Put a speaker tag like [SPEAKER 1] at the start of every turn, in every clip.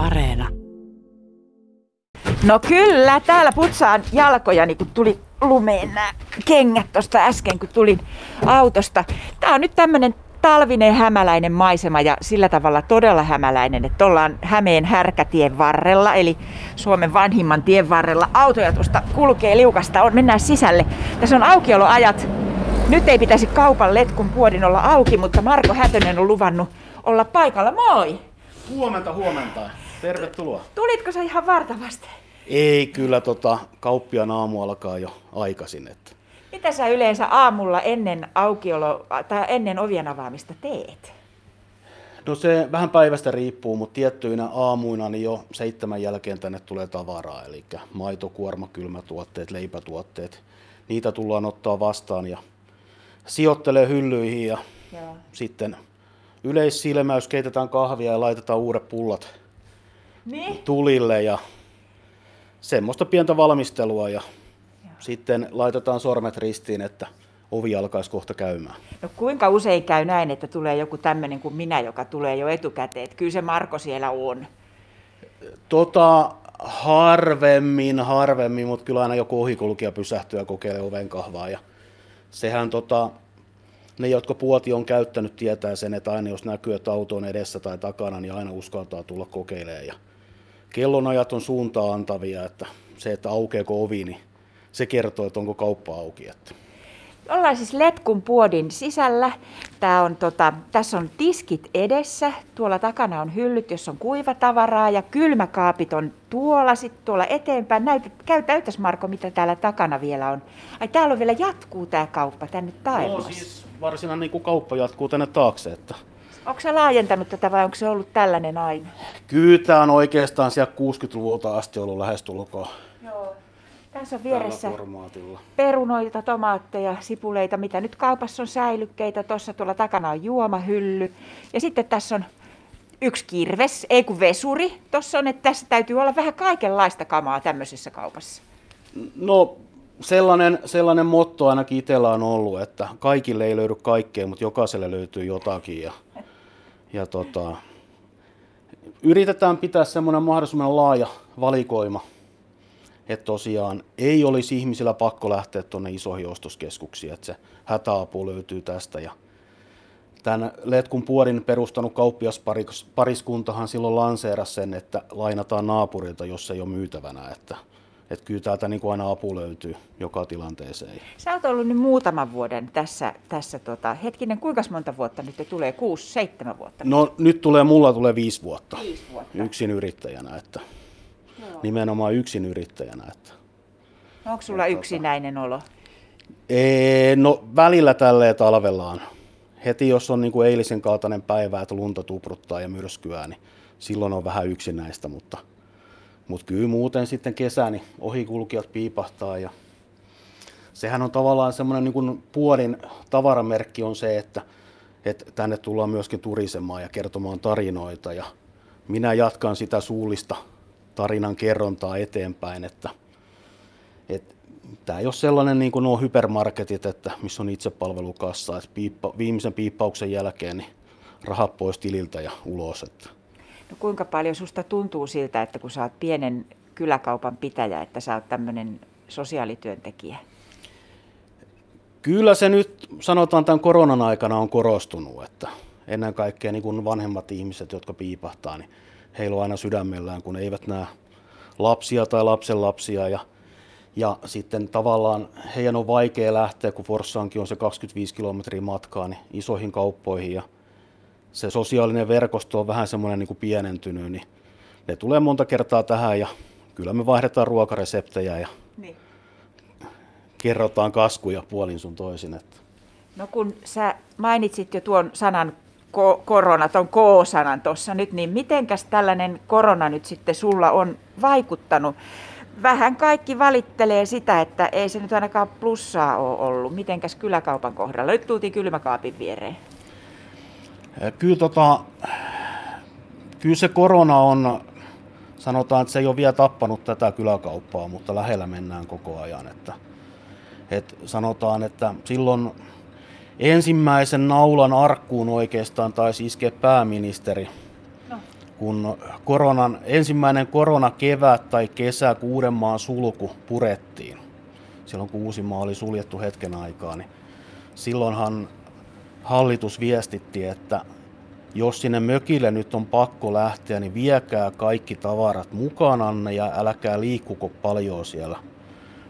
[SPEAKER 1] Areena.
[SPEAKER 2] No kyllä, täällä putsaan jalkojani, kun tuli lumeen nämä kengät tuosta äsken, kun tulin autosta. Tää on nyt tämmönen talvinen hämäläinen maisema ja sillä tavalla todella hämäläinen, että ollaan Hämeen härkätien varrella, eli Suomen vanhimman tien varrella. Autoja tuosta kulkee liukasta, on, mennään sisälle. Tässä on aukioloajat. Nyt ei pitäisi kaupan letkun puodin olla auki, mutta Marko Hätönen on luvannut olla paikalla. Moi!
[SPEAKER 3] Huomenta, huomenta. Tervetuloa.
[SPEAKER 2] Tulitko sä ihan vartavasti?
[SPEAKER 3] Ei, kyllä tota, kauppiaan aamu alkaa jo aikaisin. Että.
[SPEAKER 2] Mitä sä yleensä aamulla ennen aukiolo tai ennen ovien avaamista teet?
[SPEAKER 3] No se vähän päivästä riippuu, mutta tiettyinä aamuina niin jo seitsemän jälkeen tänne tulee tavaraa, eli maito, kuorma, kylmätuotteet, leipätuotteet. Niitä tullaan ottaa vastaan ja sijoittelee hyllyihin ja Joo. sitten yleissilmäys, keitetään kahvia ja laitetaan uudet pullat niin? tulille ja semmoista pientä valmistelua ja Joo. sitten laitetaan sormet ristiin, että ovi alkaisi kohta käymään.
[SPEAKER 2] No kuinka usein käy näin, että tulee joku tämmöinen kuin minä, joka tulee jo etukäteen, että kyllä se Marko siellä on?
[SPEAKER 3] Tota, harvemmin, harvemmin, mutta kyllä aina joku ohikulkija pysähtyy ja kokeilee oven kahvaa. Ja sehän tota, ne, jotka puoti on käyttänyt, tietää sen, että aina jos näkyy, että auto on edessä tai takana, niin aina uskaltaa tulla kokeilemaan. Ja kellonajat on suuntaa antavia, että se, että aukeako ovi, niin se kertoo, että onko kauppa auki. Että.
[SPEAKER 2] Ollaan siis letkun puodin sisällä. Tää on, tota, tässä on tiskit edessä. Tuolla takana on hyllyt, jossa on kuivatavaraa ja kylmäkaapit on tuolla, sitten tuolla eteenpäin. Näytä, käy täytäs Marko, mitä täällä takana vielä on. Ai täällä on vielä jatkuu tämä kauppa tänne taivaassa.
[SPEAKER 3] No siis varsinainen niin kauppa jatkuu tänne taakse. Että
[SPEAKER 2] Onko se laajentanut tätä vai onko se ollut tällainen aina?
[SPEAKER 3] Kyllä tämä on oikeastaan siellä 60-luvulta asti ollut lähestulkoon.
[SPEAKER 2] Joo. Tässä on vieressä perunoita, tomaatteja, sipuleita, mitä nyt kaupassa on säilykkeitä. Tuossa tuolla takana on juomahylly. Ja sitten tässä on yksi kirves, ei kun vesuri. Tuossa on, että tässä täytyy olla vähän kaikenlaista kamaa tämmöisessä kaupassa.
[SPEAKER 3] No sellainen, sellainen motto ainakin itsellä on ollut, että kaikille ei löydy kaikkea, mutta jokaiselle löytyy jotakin. Ja, ja tota, yritetään pitää semmoinen mahdollisimman laaja valikoima, että tosiaan ei olisi ihmisillä pakko lähteä tuonne isoihin ostoskeskuksiin, että se hätäapu löytyy tästä. Ja tämän Letkun puodin perustanut kauppiaspariskuntahan silloin lanseerasi sen, että lainataan naapurilta, jos ei ole myytävänä. Että että kyllä täältä niin kuin aina apu löytyy joka tilanteeseen.
[SPEAKER 2] Sä oot ollut nyt muutaman vuoden tässä, tässä tota, hetkinen, kuinka monta vuotta nyt tulee? Kuusi, seitsemän vuotta?
[SPEAKER 3] No nyt tulee, mulla tulee viisi vuotta, viisi vuotta. yksin yrittäjänä, että Joo. nimenomaan yksin yrittäjänä. Että,
[SPEAKER 2] no, onko sulla että, tota- yksinäinen olo?
[SPEAKER 3] Ee, no välillä tälleen talvellaan. Heti jos on niin kuin eilisen kaltainen päivä, että lunta tupruttaa ja myrskyää, niin silloin on vähän yksinäistä, mutta – mutta kyllä muuten sitten kesä, niin ohikulkijat piipahtaa ja sehän on tavallaan semmoinen niin puolin tavaramerkki on se, että, että tänne tullaan myöskin turisemaan ja kertomaan tarinoita ja minä jatkan sitä suullista tarinan kerrontaa eteenpäin, että, että tämä ei ole sellainen niin kuin nuo hypermarketit, että missä on itsepalvelukassa, että piippa, viimeisen piippauksen jälkeen niin rahat pois tililtä ja ulos. Että
[SPEAKER 2] No kuinka paljon susta tuntuu siltä, että kun sä oot pienen kyläkaupan pitäjä, että sä oot tämmöinen sosiaalityöntekijä?
[SPEAKER 3] Kyllä se nyt sanotaan tämän koronan aikana on korostunut, että ennen kaikkea niin kuin vanhemmat ihmiset, jotka piipahtaa, niin heillä on aina sydämellään, kun eivät näe lapsia tai lapsenlapsia ja ja sitten tavallaan heidän on vaikea lähteä, kun Forssaankin on se 25 kilometriä matkaa, niin isoihin kauppoihin ja se sosiaalinen verkosto on vähän semmoinen niin kuin pienentynyt, niin ne tulee monta kertaa tähän ja kyllä me vaihdetaan ruokareseptejä ja niin. kerrotaan kaskuja puolin sun toisin. Että.
[SPEAKER 2] No kun sä mainitsit jo tuon sanan ko- korona, tuon K-sanan tuossa nyt, niin mitenkäs tällainen korona nyt sitten sulla on vaikuttanut? Vähän kaikki valittelee sitä, että ei se nyt ainakaan plussaa ole ollut. Mitenkäs kyläkaupan kohdalla? Nyt tultiin kylmäkaapin viereen.
[SPEAKER 3] Kyllä, tota, kyllä se korona on, sanotaan, että se ei ole vielä tappanut tätä kyläkauppaa, mutta lähellä mennään koko ajan. Että, että sanotaan, että silloin ensimmäisen naulan arkkuun oikeastaan taisi iskeä pääministeri, no. kun koronan, ensimmäinen koronakevät tai kesä, kun Uudenmaan sulku purettiin, silloin kun Uusimaa oli suljettu hetken aikaa, niin silloinhan hallitus viestitti, että jos sinne mökille nyt on pakko lähteä, niin viekää kaikki tavarat mukananne ja älkää liikkuko paljon siellä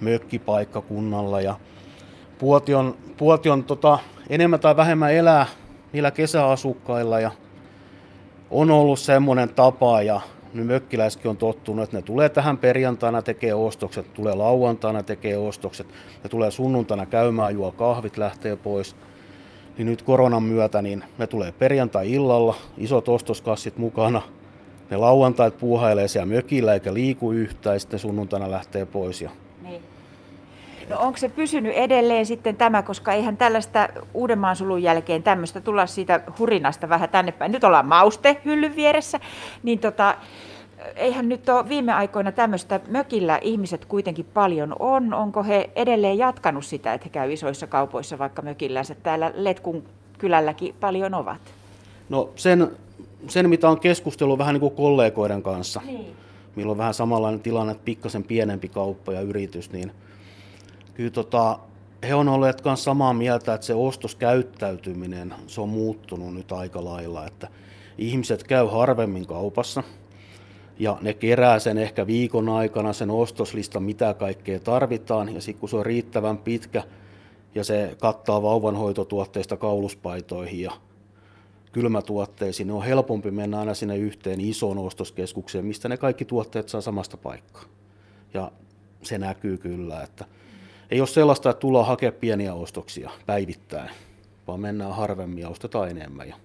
[SPEAKER 3] mökkipaikkakunnalla. Ja Puotion, Puotion tota, enemmän tai vähemmän elää niillä kesäasukkailla ja on ollut semmoinen tapa ja nyt mökkiläiskin on tottunut, että ne tulee tähän perjantaina tekee ostokset, tulee lauantaina tekee ostokset, ne tulee sunnuntaina käymään, juo kahvit, lähtee pois. Niin nyt koronan myötä niin me tulee perjantai-illalla, isot ostoskassit mukana, ne lauantait puuhailee siellä mökillä eikä liiku yhtään ja sitten sunnuntaina lähtee pois. Ja
[SPEAKER 2] niin. No onko se pysynyt edelleen sitten tämä, koska eihän tällaista Uudenmaan sulun jälkeen tämmöistä tulla siitä hurinasta vähän tänne päin. Nyt ollaan mauste hyllyn vieressä, niin tota, eihän nyt ole viime aikoina tämmöistä mökillä ihmiset kuitenkin paljon on. Onko he edelleen jatkanut sitä, että he käy isoissa kaupoissa vaikka mökillänsä täällä Letkun kylälläkin paljon ovat?
[SPEAKER 3] No sen, sen mitä on keskustellut vähän niin kuin kollegoiden kanssa,
[SPEAKER 2] Niin.
[SPEAKER 3] milloin on vähän samanlainen tilanne, että pikkasen pienempi kauppa ja yritys, niin kyllä tota, he on olleet myös samaa mieltä, että se ostoskäyttäytyminen, se on muuttunut nyt aika lailla, että ihmiset käy harvemmin kaupassa ja ne kerää sen ehkä viikon aikana sen ostoslistan, mitä kaikkea tarvitaan ja sitten kun se on riittävän pitkä ja se kattaa vauvanhoitotuotteista kauluspaitoihin ja kylmätuotteisiin, niin on helpompi mennä aina sinne yhteen isoon ostoskeskukseen, mistä ne kaikki tuotteet saa samasta paikkaa. Ja se näkyy kyllä, että ei ole sellaista, että tullaan hakemaan pieniä ostoksia päivittäin, vaan mennään harvemmin ja ostetaan enemmän. Ja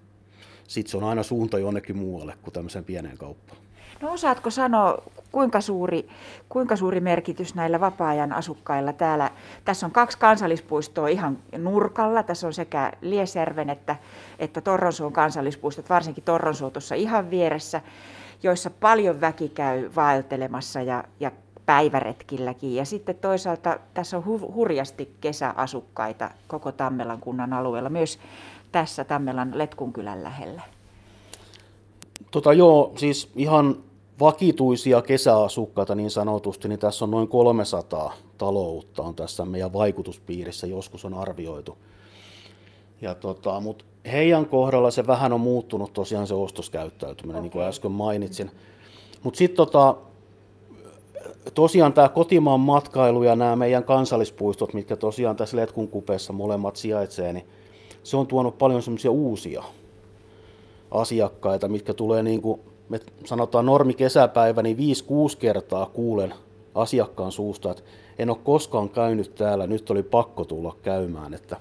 [SPEAKER 3] sitten se on aina suunta jonnekin muualle kuin tämmöiseen pieneen kauppaan.
[SPEAKER 2] No osaatko sanoa, kuinka suuri, kuinka suuri merkitys näillä vapaa-ajan asukkailla täällä? Tässä on kaksi kansallispuistoa ihan nurkalla. Tässä on sekä Liesjärven että, että Torronsuon kansallispuistot, varsinkin Torronsuo tuossa ihan vieressä, joissa paljon väki käy vaeltelemassa ja, ja päiväretkilläkin. Ja sitten toisaalta tässä on hu- hurjasti kesäasukkaita koko Tammelan kunnan alueella, myös tässä Tammelan Letkunkylän lähellä.
[SPEAKER 3] Tota joo, siis ihan vakituisia kesäasukkaita niin sanotusti, niin tässä on noin 300 taloutta on tässä meidän vaikutuspiirissä, joskus on arvioitu. Ja tota, mutta heidän kohdalla se vähän on muuttunut tosiaan se ostoskäyttäytyminen, okay. niin kuin äsken mainitsin. Mutta sitten tota, tosiaan tämä kotimaan matkailu ja nämä meidän kansallispuistot, mitkä tosiaan tässä Letkun kupeessa molemmat sijaitsee, niin se on tuonut paljon semmoisia uusia asiakkaita, mitkä tulee niin kuin, me sanotaan normi kesäpäivä, niin 5-6 kertaa kuulen asiakkaan suusta, että en ole koskaan käynyt täällä, nyt oli pakko tulla käymään, että,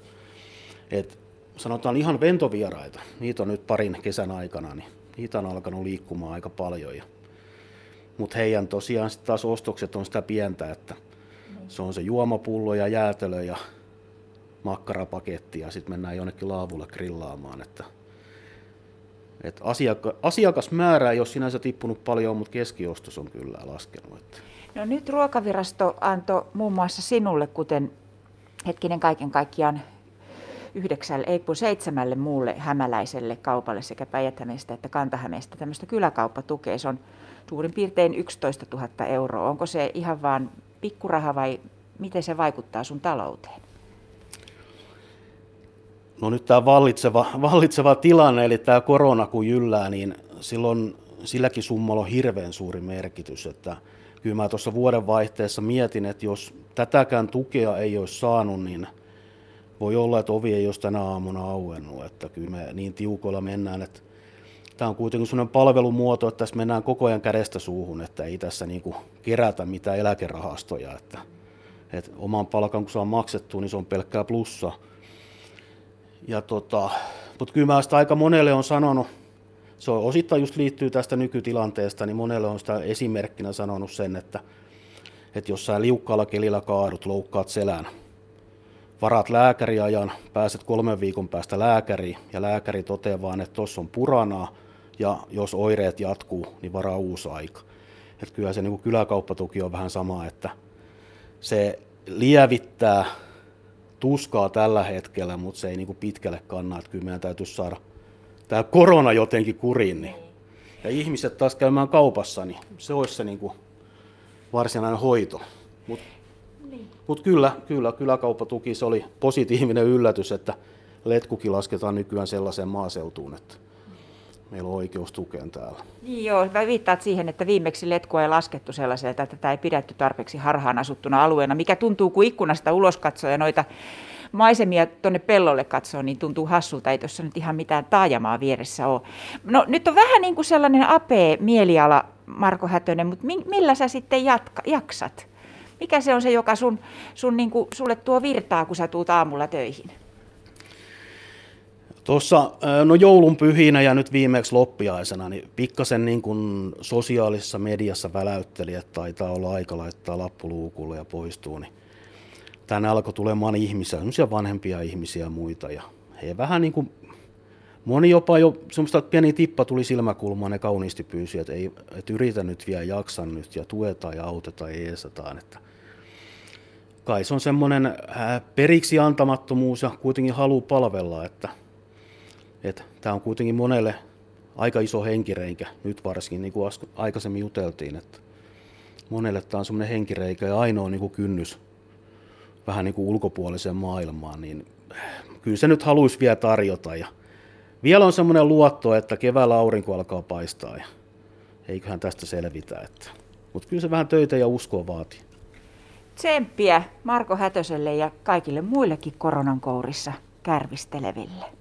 [SPEAKER 3] että sanotaan ihan ventovieraita, niitä on nyt parin kesän aikana, niin niitä on alkanut liikkumaan aika paljon. Ja, mutta heidän tosiaan sit taas ostokset on sitä pientä, että se on se juomapullo ja jäätelö ja makkarapaketti ja sitten mennään jonnekin laavulle grillaamaan. Että, et asiakka, asiakasmäärä ei ole sinänsä tippunut paljon, mutta keskiostos on kyllä laskenut.
[SPEAKER 2] No nyt ruokavirasto antoi muun muassa sinulle, kuten hetkinen kaiken kaikkiaan yhdeksälle, ei kun seitsemälle muulle hämäläiselle kaupalle sekä päijät että Kantahämeestä tämmöistä kyläkauppatukea. Se on suurin piirtein 11 000 euroa. Onko se ihan vaan pikkuraha vai miten se vaikuttaa sun talouteen?
[SPEAKER 3] No nyt tämä vallitseva, vallitseva tilanne, eli tämä korona kun jyllää, niin silloin silläkin summalla on hirveän suuri merkitys. Että kyllä mä tuossa vuodenvaihteessa mietin, että jos tätäkään tukea ei olisi saanut, niin voi olla, että ovi ei olisi tänä aamuna auennut. Että kyllä me niin tiukoilla mennään, että tämä on kuitenkin sellainen palvelumuoto, että tässä mennään koko ajan kädestä suuhun, että ei tässä niin kuin kerätä mitään eläkerahastoja. Että, että oman palkan kun saa maksettu, niin se on pelkkää plussa. Ja tota, mutta kyllä mä sitä aika monelle on sanonut, se on osittain just liittyy tästä nykytilanteesta, niin monelle on sitä esimerkkinä sanonut sen, että, että jos sä liukkaalla kelillä kaadut, loukkaat selän, varat lääkäriajan, pääset kolmen viikon päästä lääkäriin ja lääkäri toteaa vaan, että tuossa on puranaa ja jos oireet jatkuu, niin varaa uusi aika. Että kyllä se niin kyläkauppatuki on vähän sama, että se lievittää tuskaa tällä hetkellä, mutta se ei niin kuin pitkälle kannaa. Että kyllä meidän täytyisi saada tämä korona jotenkin kuriin. Niin. ja ihmiset taas käymään kaupassa, niin se olisi se niin kuin varsinainen hoito. Mutta niin. mut kyllä, kyllä, kyläkauppatuki se oli positiivinen yllätys, että letkukin lasketaan nykyään sellaiseen maaseutuun, että meillä on oikeus tukeen täällä.
[SPEAKER 2] Niin joo, mä viittaat siihen, että viimeksi letkua ei laskettu sellaiselta, että tätä ei pidetty tarpeeksi harhaan asuttuna alueena, mikä tuntuu, kun ikkunasta ulos katsoo ja noita maisemia tuonne pellolle katsoo, niin tuntuu hassulta, ei tuossa nyt ihan mitään taajamaa vieressä ole. No nyt on vähän niin kuin sellainen apee mieliala, Marko Hätönen, mutta millä sä sitten jatka, jaksat? Mikä se on se, joka sun, sun niin kuin, sulle tuo virtaa, kun sä tuut aamulla töihin?
[SPEAKER 3] Tuossa no joulun pyhinä ja nyt viimeksi loppiaisena, niin pikkasen niin kuin sosiaalisessa mediassa väläytteli, että taitaa olla aika laittaa lappuluukulle ja poistuu, niin tänne alkoi tulemaan ihmisiä, semmoisia vanhempia ihmisiä ja muita, ja he vähän niin kuin, moni jopa jo semmoista pieni tippa tuli silmäkulmaan, ne kauniisti pyysi, että, ei, että yritä nyt vielä, jaksa nyt, ja tuetaan ja autetaan ja eesataan, että kai se on semmoinen äh, periksi antamattomuus ja kuitenkin halu palvella, että tämä on kuitenkin monelle aika iso henkireikä, nyt varsinkin niin kuin aikaisemmin juteltiin, että monelle tämä on semmoinen henkireikä ja ainoa niin kuin kynnys vähän niin kuin ulkopuoliseen maailmaan, niin kyllä se nyt haluaisi vielä tarjota. Ja vielä on semmoinen luotto, että keväällä aurinko alkaa paistaa ja eiköhän tästä selvitä. Että. Mutta kyllä se vähän töitä ja uskoa vaatii.
[SPEAKER 2] Tsemppiä Marko Hätöselle ja kaikille muillekin koronan kourissa kärvisteleville.